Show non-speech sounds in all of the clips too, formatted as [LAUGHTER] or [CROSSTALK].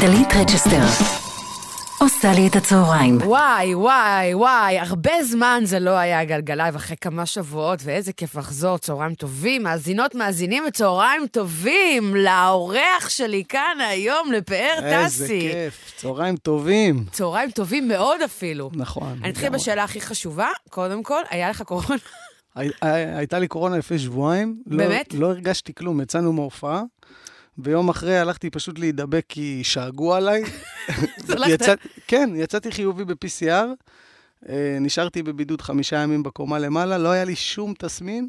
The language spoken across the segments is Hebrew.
דלית רצ'סטר עושה לי את הצהריים. וואי, וואי, וואי, הרבה זמן זה לא היה גלגלייב אחרי כמה שבועות, ואיזה כיף לחזור, צהריים טובים, מאזינות, מאזינים וצהריים טובים לאורח שלי כאן היום, לפאר טסי. איזה כיף, צהריים טובים. צהריים טובים מאוד אפילו. נכון. אני אתחיל. בשאלה הכי חשובה, קודם כל, היה לך קורונה? הי- הי- הייתה לי קורונה לפני שבועיים. לא- באמת? לא הרגשתי כלום, יצאנו מההופעה. ויום אחרי הלכתי פשוט להידבק כי שאגו עליי. [LAUGHS] יצא- כן, יצאתי חיובי ב-PCR, אה, נשארתי בבידוד חמישה ימים בקומה למעלה, לא היה לי שום תסמין,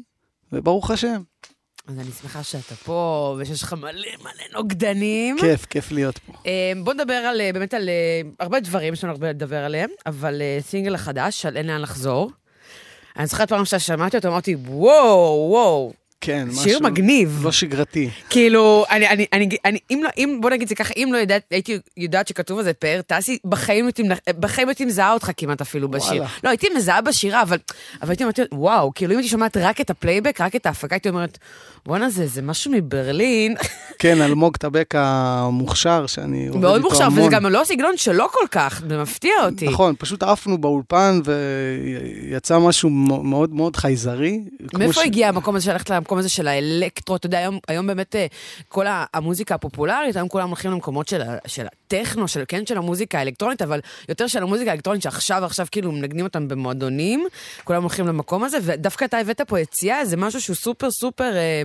וברוך השם. אז אני שמחה שאתה פה, ושיש לך מלא מלא נוגדנים. כיף, כיף להיות פה. אה, בוא נדבר על, אה, באמת על הרבה דברים, יש לנו הרבה לדבר עליהם, אבל סינגל החדש, על אין לאן לחזור. אני זוכרת פעם ששמעתי אותו, אמרתי, וואו, וואו, כן, משהו... שיר מגניב. לא שגרתי. כאילו, אני, אני, אני, אני, אם לא, אם, בוא נגיד זה ככה, אם לא יודעת, הייתי יודעת שכתוב על זה פאר טסי, בחיים הייתי, בחיים הייתי מזהה אותך כמעט אפילו בשיר. וואלה. לא, הייתי מזהה בשירה, אבל, אבל הייתי אומרת, וואו, כאילו אם הייתי שומעת רק את הפלייבק, רק את ההפקה, הייתי אומרת, בואנה זה, זה משהו מברלין, כן, אלמוג טבק המוכשר, שאני עובד איתו מאוד מוכשר, וזה המון. גם לא סגנון שלו כל כך, זה מפתיע אותי. נכון, פשוט עפנו באולפן ויצא משהו מאוד מאוד חייזרי. מאיפה הגיע המקום הזה שהלכת למקום הזה של האלקטרו? אתה יודע, היום, היום באמת אה, כל המוזיקה הפופולרית, היום כולם הולכים למקומות של, של הטכנו, של, כן, של המוזיקה האלקטרונית, אבל יותר של המוזיקה האלקטרונית שעכשיו, עכשיו כאילו מנגנים אותם במועדונים, כולם הולכים למקום הזה, ודווקא אתה הבאת פה יציאה, זה משהו שהוא סופר סופר אה,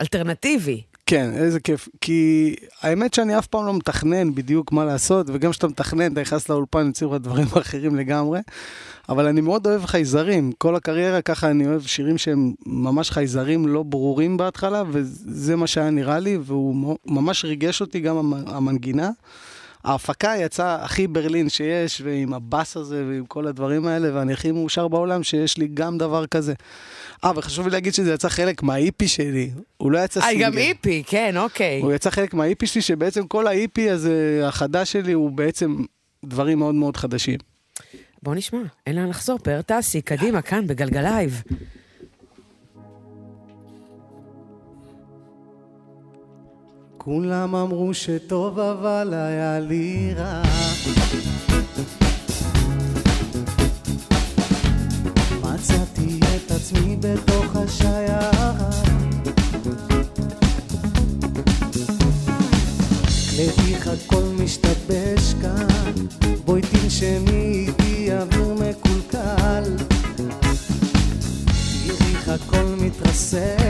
אלטרנטיבי. כן, איזה כיף. כי האמת שאני אף פעם לא מתכנן בדיוק מה לעשות, וגם כשאתה מתכנן, אתה נכנס לאולפן, יוצאים לך דברים [LAUGHS] אחרים לגמרי. אבל אני מאוד אוהב חייזרים. כל הקריירה ככה אני אוהב שירים שהם ממש חייזרים לא ברורים בהתחלה, וזה מה שהיה נראה לי, והוא ממש ריגש אותי גם המ- המנגינה. ההפקה יצאה הכי ברלין שיש, ועם הבאס הזה ועם כל הדברים האלה, ואני הכי מאושר בעולם שיש לי גם דבר כזה. אה, וחשוב לי להגיד שזה יצא חלק מהאיפי שלי, הוא לא יצא אה, סינגל. גם איפי, כן, אוקיי. הוא יצא חלק מהאיפי שלי, שבעצם כל האיפי הזה, החדש שלי, הוא בעצם דברים מאוד מאוד חדשים. בוא נשמע, אין לאן לחזור, פאר טסי, קדימה, כאן, בגלגלייב. כולם אמרו שטוב, אבל היה לי רע. עצמי בתוך השיירה. לפיך הכל משתבש כאן, בואי תנשמי איתי אוויר מקולקל. תראי הכל מתרסק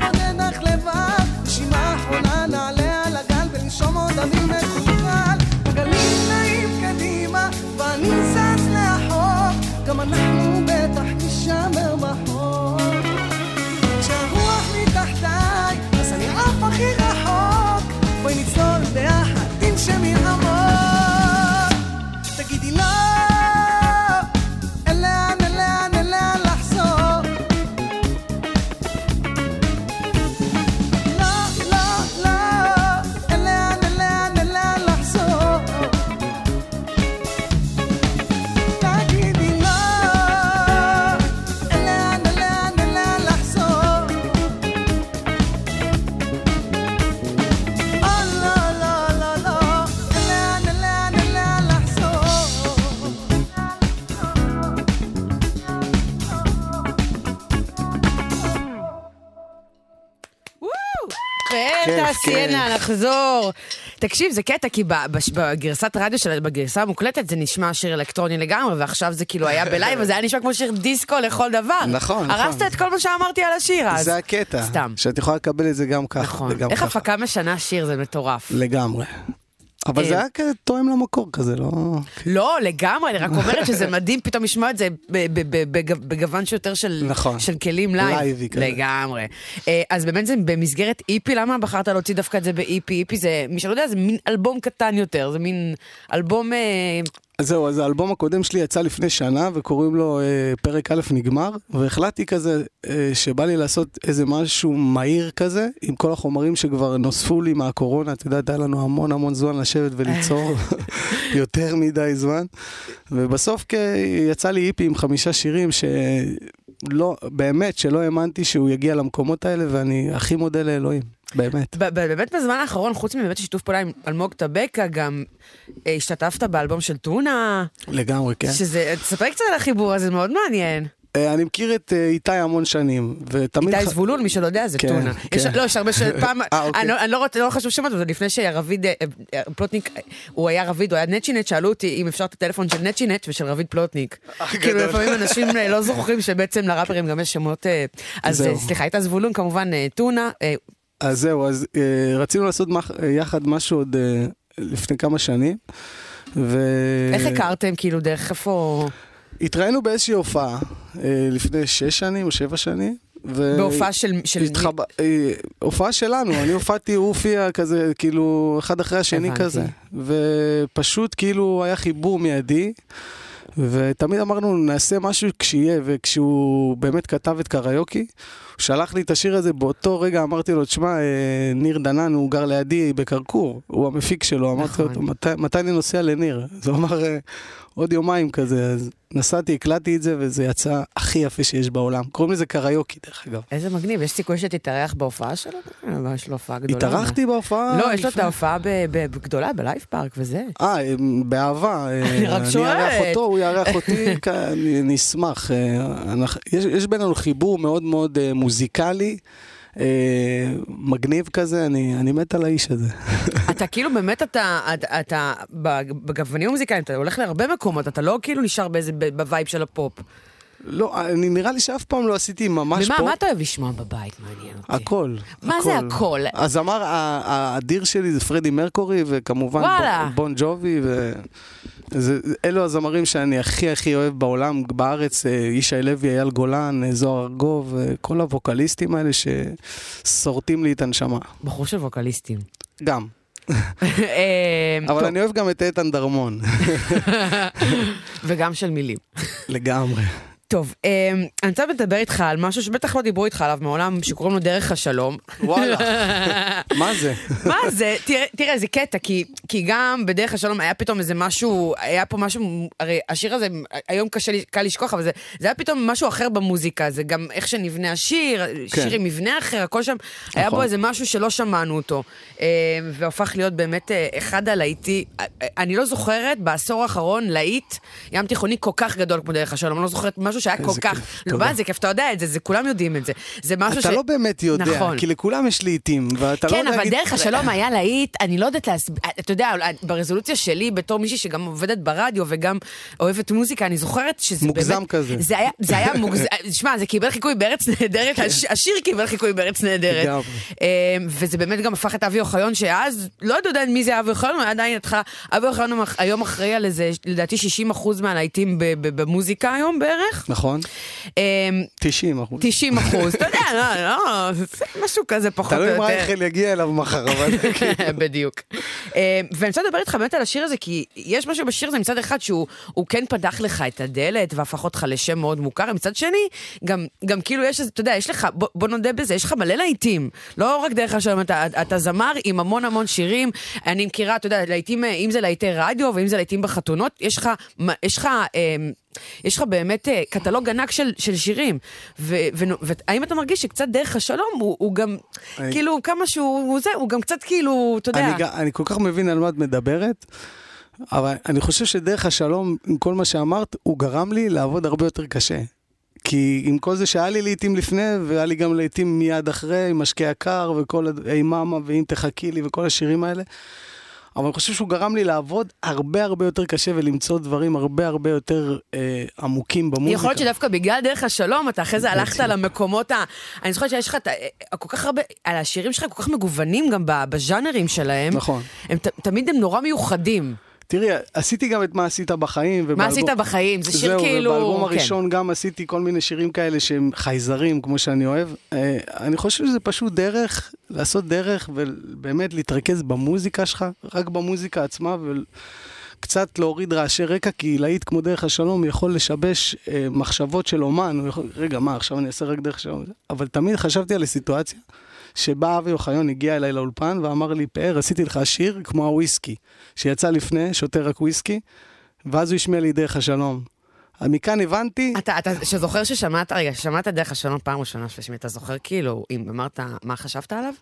como נחזור. תקשיב, זה קטע, כי בגרסת רדיו של בגרסה המוקלטת זה נשמע שיר אלקטרוני לגמרי, ועכשיו זה כאילו היה ב live, וזה היה נשמע כמו שיר דיסקו לכל דבר. נכון, נכון. הרסת את כל מה שאמרתי על השיר אז. זה הקטע. סתם. שאת יכולה לקבל את זה גם ככה. נכון. איך. הפקה משנה שיר, זה מטורף. לגמרי. אבל זה אה. היה כזה תואם למקור כזה, לא... לא, לגמרי, אני רק אומרת שזה מדהים פתאום לשמוע את זה בגוון שיותר של, נכון. של כלים live. לייבי כזה. לגמרי. אה, אז באמת זה במסגרת איפי, למה בחרת להוציא דווקא את זה באיפי? איפי זה, מי שלא יודע, זה מין אלבום קטן יותר, זה מין אלבום... אז זהו, אז האלבום הקודם שלי יצא לפני שנה, וקוראים לו אה, פרק א' נגמר, והחלטתי כזה אה, שבא לי לעשות איזה משהו מהיר כזה, עם כל החומרים שכבר נוספו לי מהקורונה, את יודעת, היה לנו המון המון זמן לשבת וליצור, [LAUGHS] יותר מדי זמן, ובסוף יצא לי איפי עם חמישה שירים שלא, באמת, שלא האמנתי שהוא יגיע למקומות האלה, ואני הכי מודה לאלוהים, באמת. באמת בזמן האחרון, חוץ מבאמת שיתוף פעולה עם אלמוג טבקה, גם אה, השתתפת באלבום של טונה, לגמרי, כן. שזה, תספר קצת על החיבור הזה, זה מאוד מעניין. אה, אני מכיר את אה, איתי המון שנים, ותמיד... איתי זבולון, מי שלא יודע, זה כן, טונה. כן. לא, יש הרבה ש... [LAUGHS] פעם, אה, אוקיי. אני לא- לא רוצה, לא חשוב שמות, אבל לפני שרביד פלוטניק, הוא היה רביד, הוא היה נצ'ינט, שאלו אותי אם אפשר את הטלפון של נצ'ינט ושל רביד פלוטניק. כאילו. לפעמים [LAUGHS] אנשים לא זוכרים שבעצם לראפרים גם יש שמות... אז סליחה, איתי זבולון כמובן טונה, אז זהו, אז רצינו לעשות יחד משהו עוד לפני כמה שנים. ו... איך הכרתם, כאילו, דרך איפה... התראינו באיזושהי הופעה אה, לפני שש שנים או שבע שנים. ו... בהופעה של... של... התחב... אה, הופעה שלנו, אני הופעתי, הוא הופיע כזה, כאילו, אחד אחרי השני הבנתי. כזה. ופשוט כאילו היה חיבור מיידי. ותמיד אמרנו, נעשה משהו כשיהיה, וכשהוא באמת כתב את קריוקי, הוא שלח לי את השיר הזה, באותו רגע אמרתי לו, תשמע, אה, ניר דנן, הוא גר לידי בכרכור, הוא המפיק שלו, אמרתי נכון. לו, "מתי- מתי אני נוסע לניר? אז הוא אמר, "אה, עוד יומיים כזה, אז נסעתי, הקלטתי את זה, וזה יצא הכי יפה שיש בעולם. קוראים לזה קריוקי, דרך אגב. איזה מגניב, יש סיכוי שתתארח בהופעה שלו? אה, יש לו הופעה גדולה. התארחתי בהופעה? לא, יש לו את ההופעה גדולה ב Live Park וזה. אה, באהבה. אה, [LAUGHS] אני רק אני שואלת. אארח אותו, הוא יארח אותי, [LAUGHS] כ- אני אני אשמח. אה, יש בינינו חיבור מאוד מאוד מוזיקלי, אה, מגניב כזה, אני אני מת על האיש הזה. [LAUGHS] אתה כאילו באמת, אתה, אתה, אתה בגוונים המוזיקליים, אתה הולך להרבה מקומות, אתה לא כאילו נשאר באיזה, ב vibe של הפופ. לא, אני נראה לי שאף פעם לא עשיתי ממש ומה פה. מה אתה אוהב לשמוע בבית, מעניין אותי. הכל. מה זה הכל? הזמר ה- האדיר שלי זה פרדי מרקורי, וכמובן. בון- בון ג'ובי, ו... זה, אלו הזמרים שאני הכי הכי אוהב בעולם, בארץ, אה, ישי לוי, אייל גולן, אה, זוהר ארגוב, אה, כל הווקליסטים האלה ששורטים לי את הנשמה. בחור של ווקליסטים. גם. אבל אני אוהב גם את איתן דרמון, [LAUGHS] וגם של מילים. לגמרי. טוב, אה, אני רוצה לדבר איתך על משהו שבטח לא דיברו איתך עליו מעולם, שקוראים לו דרך השלום. וואלה, [LAUGHS] מה זה? מה זה? תראה, זה קטע, כי, גם בדרך השלום היה פתאום איזה משהו, היה פה משהו, הרי השיר הזה, היום קל לשכוח, אבל זה, היה פתאום משהו אחר במוזיקה, זה גם איך שנבנה השיר, כן. שיר עם מבנה אחר, הכל שם, היה נכון. בו איזה משהו שלא שמענו אותו, אה, והפך להיות באמת אה, אחד הלהיטי, אה, אה, אני לא זוכרת בעשור האחרון להיט ים תיכוני כל כך גדול כמו דרך השלום, אני לא זוכרת משהו שהיה כל כך, לא. מה זה כיף, אתה יודע את זה, כולם יודעים את זה, זה משהו אתה לא באמת יודע, נכון. כי לכולם יש לעיתים, ואתה לא כן, יודע אבל להגיד- דרך השלום היה להיט, אני לא יודעת להסביר, אתה יודע, ברזולוציה שלי, בתור מישהי שגם עובדת ברדיו וגם אוהבת מוזיקה, אני זוכרת שזה מוגזם באמת... כזה. זה היה, מוגזם, [LAUGHS] שמע, זה קיבל חיקוי בארץ נהדרת, הש- השיר קיבל חיקוי בארץ נהדרת. אה, וזה באמת גם הפך את אבי אוחיון, שאז לא יודע מי זה אבי אוחיון, אבל עדיין התחלה, אבי אוחיון הוא היום אחראי על איזה, לדעתי 60% מהלהיטים במוזיקה היום בערך. נכון? אה, 90 אחוז. 90 אחוז, אתה יודע, לא, לא, משהו כזה פחות או תלוי יותר. אם רייכל יגיע אליו מחר, אבל... [LAUGHS] בדיוק. אה, ואני רוצה לדבר איתך באמת על השיר הזה, כי יש משהו בשיר הזה מצד אחד שהוא הוא כן פתח לך את הדלת והפך אותך לשם מאוד מוכר, מצד שני, גם, כאילו יש אתה יודע, יש לך, בוא, נודה בזה, יש לך מלא להיטים. לא רק דרך השלום, אתה, זמר עם המון המון שירים. אני מכירה, אתה יודע, להיטים, אם זה להיטי רדיו ואם זה להיטים בחתונות, יש לך, מה- יש לך, אה, יש לך באמת אה, קטלוג ענק של, של שירים. והאם אתה מרגיש שקצת דרך השלום הוא, הוא גם, אני- כאילו, כמה שהוא, הוא זה, הוא גם קצת כאילו, אתה יודע. אני, אני כל כך מבין על מה את מדברת, אבל אני חושב שדרך השלום, עם כל מה שאמרת, הוא גרם לי לעבוד הרבה יותר קשה. כי עם כל זה שהיה לי לעיתים לפני, והיה לי גם לעיתים מיד אחרי, עם משקה יקר וכל, היי מאמה ואם תחכי לי וכל השירים האלה. אבל אני חושב שהוא גרם לי לעבוד הרבה הרבה יותר קשה ולמצוא דברים הרבה הרבה יותר אה, עמוקים במוזיקה. יכול להיות שדווקא בגלל דרך השלום, אתה אחרי זה הלכת. למקומות ה... אני זוכרת שיש לך את ה- כל כך הרבה... על השירים שלך כל כך מגוונים גם בז'אנרים שלהם. נכון. הם ת- תמיד הם נורא מיוחדים. תראי, עשיתי גם את מה עשית בחיים. מה ובאלבום- עשית בחיים? זה שיר זהו, כאילו... ובאלבום כן. הראשון גם עשיתי כל מיני שירים כאלה שהם חייזרים, כמו שאני אוהב. אה, אני חושב שזה פשוט דרך, לעשות דרך ובאמת להתרכז במוזיקה שלך, רק במוזיקה עצמה, וקצת להוריד רעשי רקע, כי להיט כמו דרך השלום יכול לשבש אה, מחשבות של אומן. יכול, רגע, מה, עכשיו אני אעשה רק דרך השלום? אבל תמיד חשבתי על סיטואציה. שבה אבי אוחיון הגיע אליי לאולפן ואמר לי, פאר, עשיתי לך שיר כמו הוויסקי, שיצא לפני, שותה רק וויסקי, ואז הוא השמיע לי דרך השלום. מכאן הבנתי, אתה, אתה שזוכר ששמעת, רגע, ששמעת דרך השלום פעם ראשונה שלושים, אתה זוכר כאילו, אם אמרת, מה חשבת עליו?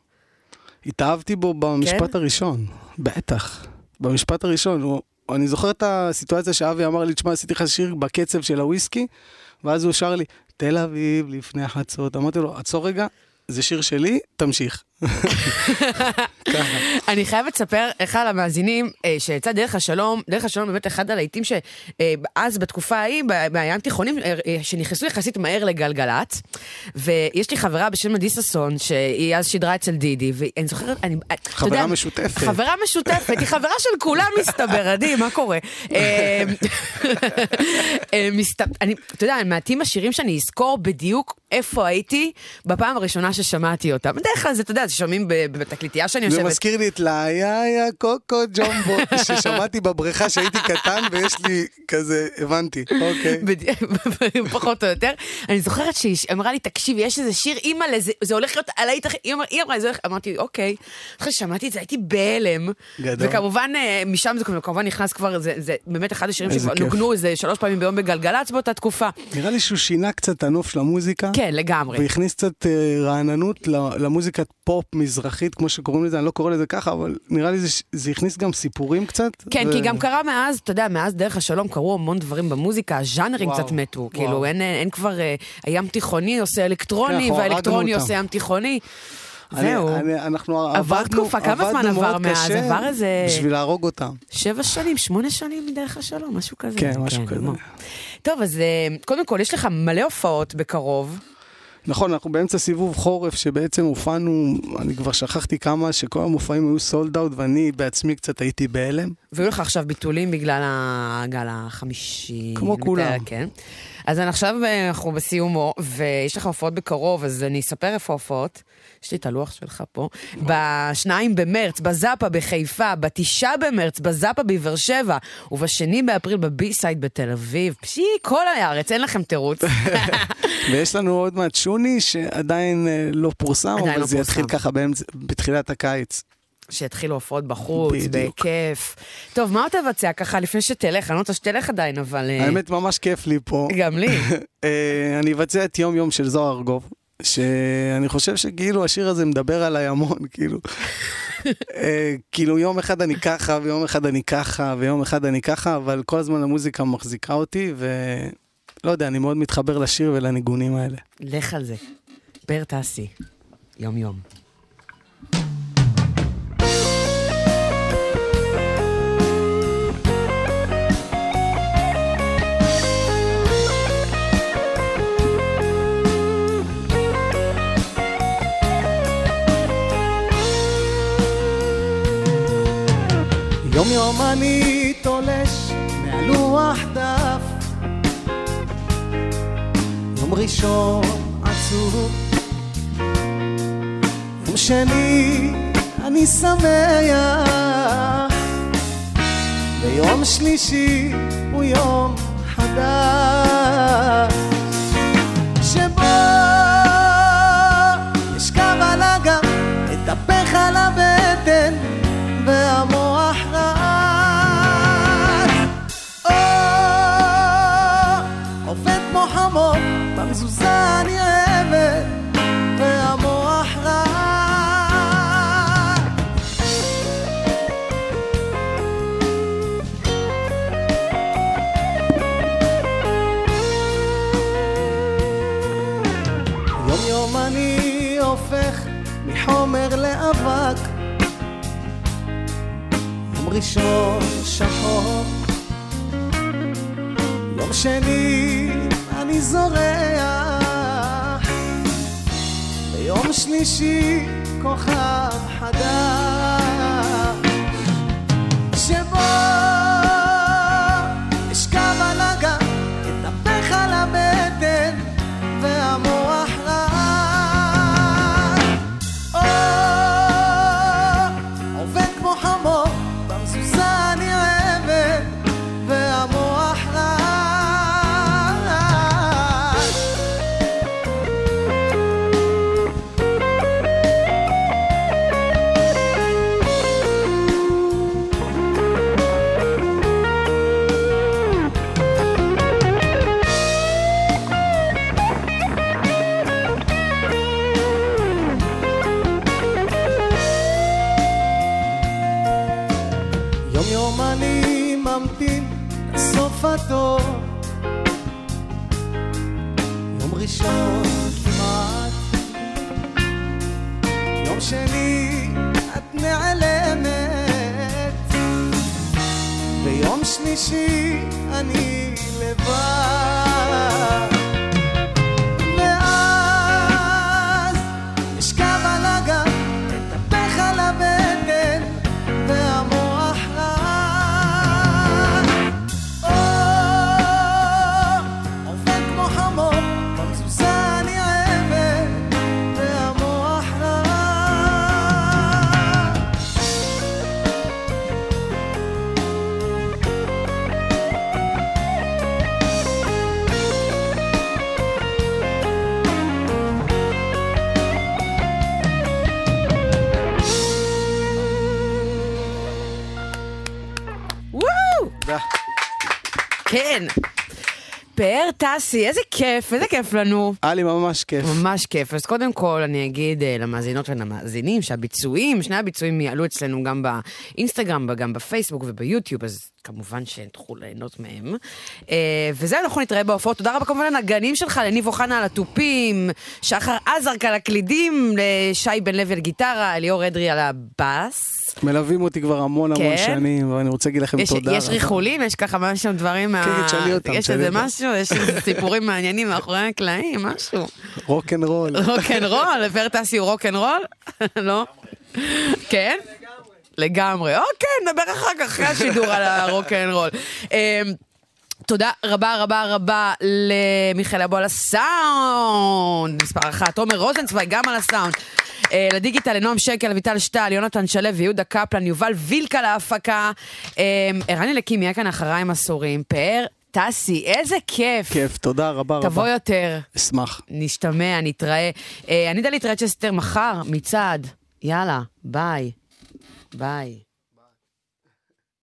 התאהבתי בו במשפט כן? הראשון. בטח. במשפט הראשון. הוא, אני זוכר את הסיטואציה שאבי אמר לי, תשמע, עשיתי לך שיר בקצב של הוויסקי, ואז הוא שר לי, תל אביב לפני חצות. אמרתי לו, עצור רגע, זה שיר שלי, תמשיך. אני חייבת לספר לך על המאזינים אה, שיצא דרך השלום, דרך השלום באמת אחד הלהיטים שאז בתקופה ההיא, ב- בים תיכונים, אה, אה, שנכנסו יחסית מהר לגלגלצ, ויש לי חברה בשם עדי ששון, שהיא אז שידרה אצל דידי, ואני זוכרת, אני, אה, חברה משותפת. חברה משותפת, היא חברה של כולם מסתבר, עדי, מה קורה? אה, אה, אתה יודע, מעטים השירים שאני אזכור בדיוק איפה הייתי בפעם הראשונה ששמעתי אותם. בדרך כלל זה, אתה יודע, זה שומעים ב- בתקליטייה שאני זה יושבת. מזכיר לי את לאיה קוקו ג'ומבו, [LAUGHS] ששמעתי בבריכה שהייתי קטן ויש לי כזה, הבנתי, אוקיי. [LAUGHS] פחות או יותר. אני זוכרת שהיא אמרה לי, תקשיבי, יש איזה שיר, אימא'לה, זה, זה הולך להיות הלהיט הכי... היא אמרה- זה הולך... אמרתי, אוקיי. אחרי ששמעתי את זה, הייתי בהלם. גדול. וכמובן, אה, משם זה כמובן נכנס כבר, זה, זה באמת אחד השירים איזה שכבר כיף. נוגנו איזה שלוש פעמים ביום בגלגלצ באותה תקופה. נראה לי שהוא שינה קצת את הנוף של המוזיקה. כן, לגמרי. והכניס קצת אה, רעננות למוזיקת פופ מזרחית, כמו שקוראים לזה, אני לא קורא לזה ככה, אבל נראה לי זה, זה הכניס גם סיפורים קצת. כן, ו- כי גם קרה מאז, אתה יודע, מאז דרך השלום קרו המון דברים במוזיקה, הז'אנרים קצת מתו. וואו. כאילו, אין, אין כבר... אה, הים תיכוני עושה אלקטרוני, כן, והאלקטרוני עושה ים תיכוני. זהו. אני- אנחנו עבר עבדנו- תקופה, כמה זמן עבר מאז? עבר איזה- בשביל להרוג אותם. שבע שנים, שמונה שנים מדרך השלום, משהו כזה. כן, משהו כזה. מו. טוב, אז אה, קודם כל, יש לך מלא הופעות בקרוב. נכון, אנחנו באמצע סיבוב חורף שבעצם הופענו, אני כבר שכחתי כמה, שכל המופעים היו סולד אאוט ואני בעצמי קצת הייתי בהלם. והיו לך עכשיו ביטולים בגלל הגל החמישי. כמו אני כולם. מתארת, כן. אז אני עכשיו אה, אנחנו בסיומו, ויש לך הופעות בקרוב, אז אני אספר איפה ההופעות. יש לי את הלוח שלך פה. בשניים במרץ, בזאפה בחיפה, בתשעה במרץ, בזאפה בבאר שבע, ובשני באפריל בבי-סייד בתל אביב. פשי, כל הארץ, אין לכם תירוץ. [LAUGHS] ויש לנו עוד מעט שוני שעדיין אה, לא פורסם, עדיין אבל לא זה יתחיל. ככה בתחילת הקיץ. שיתחילו הופעות בחוץ, בדיוק. בכיף. טוב, מה עוד תבצע ככה לפני שתלך? אני לא רוצה שתלך עדיין, אבל... אה, האמת, ממש כיף לי פה. גם לי. [LAUGHS] אה, אני אבצע את יום יום של זוהר ארגוב, שאני חושב שכאילו השיר הזה מדבר עליי המון, [LAUGHS] כאילו. כאילו יום אחד אני ככה, ויום אחד אני ככה, ויום אחד אני ככה, אבל כל הזמן המוזיקה מחזיקה אותי, ולא יודע, אני מאוד מתחבר לשיר ולניגונים האלה. לך על זה. בר טסי. יום-יום. יום יום אני תולש מהלוח ראשון עצוב יום שני אני שמח. ויום שלישי הוא יום חדש ראשון שחור, יום שני אני זורח, ביום שלישי כוכב חדש, יום יום אני ממתין לסוף התור יום ראשון כמעט. יום שני את נעלמת. ויום שלישי אני לבד פאר טסי, איזה כיף, איזה כיף לנו. היה לי ממש כיף. ממש כיף. אז קודם כל אני אגיד אה, למאזינות ולמאזינים שהביצועים, שני הביצועים יעלו אצלנו גם באינסטגרם, גם בפייסבוק וביוטיוב, אז כמובן שתוכלו ליהנות מהם. אה, וזהו, אנחנו נתראה בהופעות. תודה רבה כמובן לנגנים שלך, לניב אוחנה על התופים, שחר עזרק על הקלידים, לשי בן לוי על גיטרה, ליאור אדרי על הבאס. מלווים אותי כבר המון המון כן? שנים, ואני רוצה להגיד לכם יש, תודה. יש. ריחולים, יש ככה משהו, דברים מה... כן, תשאלי אותם, יש איזה. משהו, יש איזה [LAUGHS] סיפורים מעניינים מאחורי הקלעים, משהו. רוק אנד רול. רוקנרול, פאר [LAUGHS] טסי הוא רוקנרול? [LAUGHS] לא? כן? לגמרי. אוקיי, נדבר אחר כך, אחרי השידור על הרוקנרול. אמ, תודה רבה רבה רבה למיכאל אבו על הסאונד, מספר אחת, עומר רוזנצווייג גם על הסאונד. אה, לדיגיטל, לנועם שקל, אביטל שטל, יונתן שלו ויהודה קפלן, יובל וילקה להפקה. אה, ערן אליקים יהיה כאן אחריי עם עשורים. פאר טסי, איזה כיף. כיף, תודה רבה רבה. תבוא יותר. אשמח. נשתמע, נתראה. אה, אני דלית רצ'סטר מחר, מצעד. יאללה, ביי. ביי.